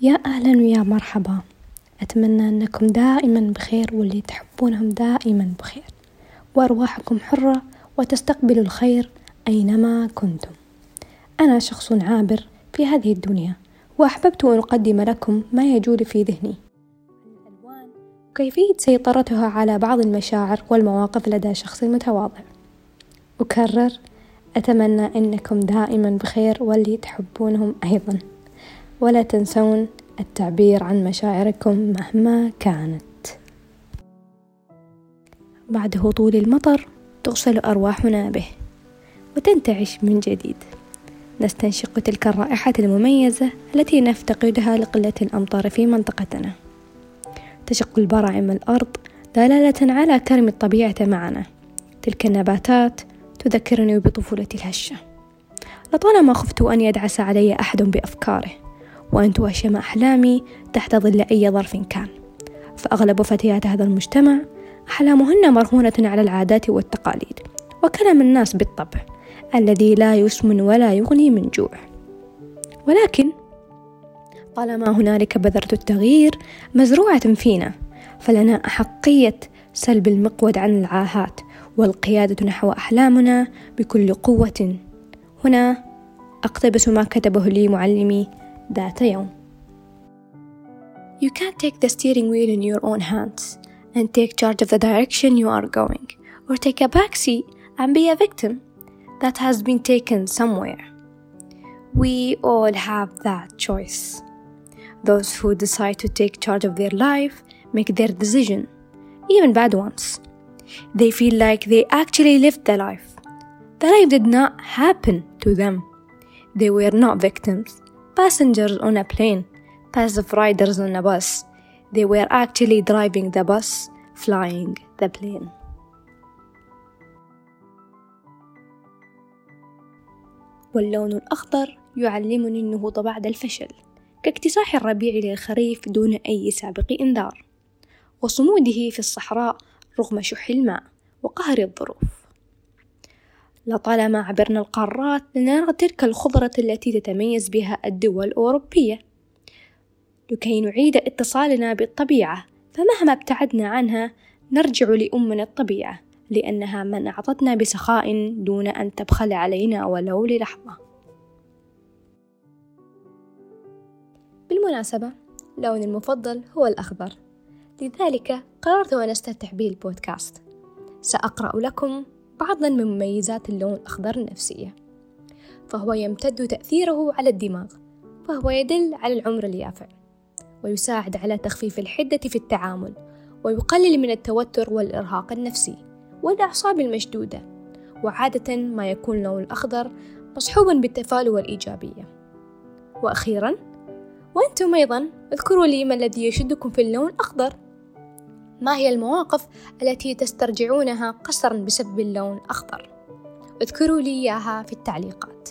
يا أهلا ويا مرحبا. أتمنى أنكم دائما بخير واللي تحبونهم دائما بخير. وأرواحكم حرة وتستقبلوا الخير أينما كنتم. أنا شخص عابر في هذه الدنيا وأحببت أن أقدم لكم ما يجول في ذهني. الألوان وكيفية سيطرتها على بعض المشاعر والمواقف لدى شخص متواضع. أكرر أتمنى أنكم دائما بخير واللي تحبونهم أيضا. ولا تنسون التعبير عن مشاعركم مهما كانت. بعد هطول المطر تغسل أرواحنا به وتنتعش من جديد. نستنشق تلك الرائحة المميزة التي نفتقدها لقلة الأمطار في منطقتنا. تشق البراعم الأرض دلالة على كرم الطبيعة معنا. تلك النباتات تذكرني بطفولتي الهشة. لطالما خفت أن يدعس علي أحد بأفكاره وأن توشم أحلامي تحت ظل أي ظرف كان. فأغلب فتيات هذا المجتمع أحلامهن مرهونة على العادات والتقاليد وكلام الناس بالطبع الذي لا يسمن ولا يغني من جوع. ولكن طالما هنالك بذرة التغيير مزروعة فينا فلنا أحقية سلب المقود عن العاهات والقيادة نحو أحلامنا بكل قوة. هنا أقتبس ما كتبه لي معلمي ذات يوم You can't take the steering wheel in your own hands and take charge of the direction you are going, or take a backseat and be a victim that has been taken somewhere. We all have that choice. Those who decide to take charge of their life make their decision, even bad ones. They feel like they actually lived the life. The life did not happen to them. They were not victims, Passengers on a plane, passive riders on a bus. They were actually driving the bus, flying the plane. واللون الأخضر يعلمني النهوض بعد الفشل كاكتساح الربيع للخريف دون أي سابق إنذار وصموده في الصحراء رغم شح الماء وقهر الظروف لطالما عبرنا القارات لنرى تلك الخضرة التي تتميز بها الدول الأوروبية. لكي نعيد اتصالنا بالطبيعة فمهما ابتعدنا عنها نرجع لأمنا الطبيعة لأنها من أعطتنا بسخاء دون أن تبخل علينا ولو للحظة. بالمناسبة لوني المفضل هو الأخضر. لذلك قررت أن أستفتح به البودكاست. سأقرأ لكم بعضا من مميزات اللون الأخضر النفسية فهو يمتد تأثيره على الدماغ فهو يدل على العمر اليافع ويساعد على تخفيف الحدة في التعامل ويقلل من التوتر والإرهاق النفسي والأعصاب المشدودة وعادة ما يكون اللون الأخضر مصحوبا بالتفاؤل والإيجابية. وأخيرا وأنتم أيضا اذكروا لي ما الذي يشدكم في اللون الأخضر. ما هي المواقف التي تسترجعونها قسرا بسبب اللون الأخضر؟ اذكروا لي إياها في التعليقات.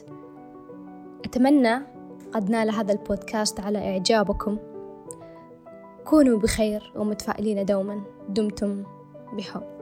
أتمنى قد نال هذا البودكاست على إعجابكم. كونوا بخير ومتفائلين دوما. دمتم بحب.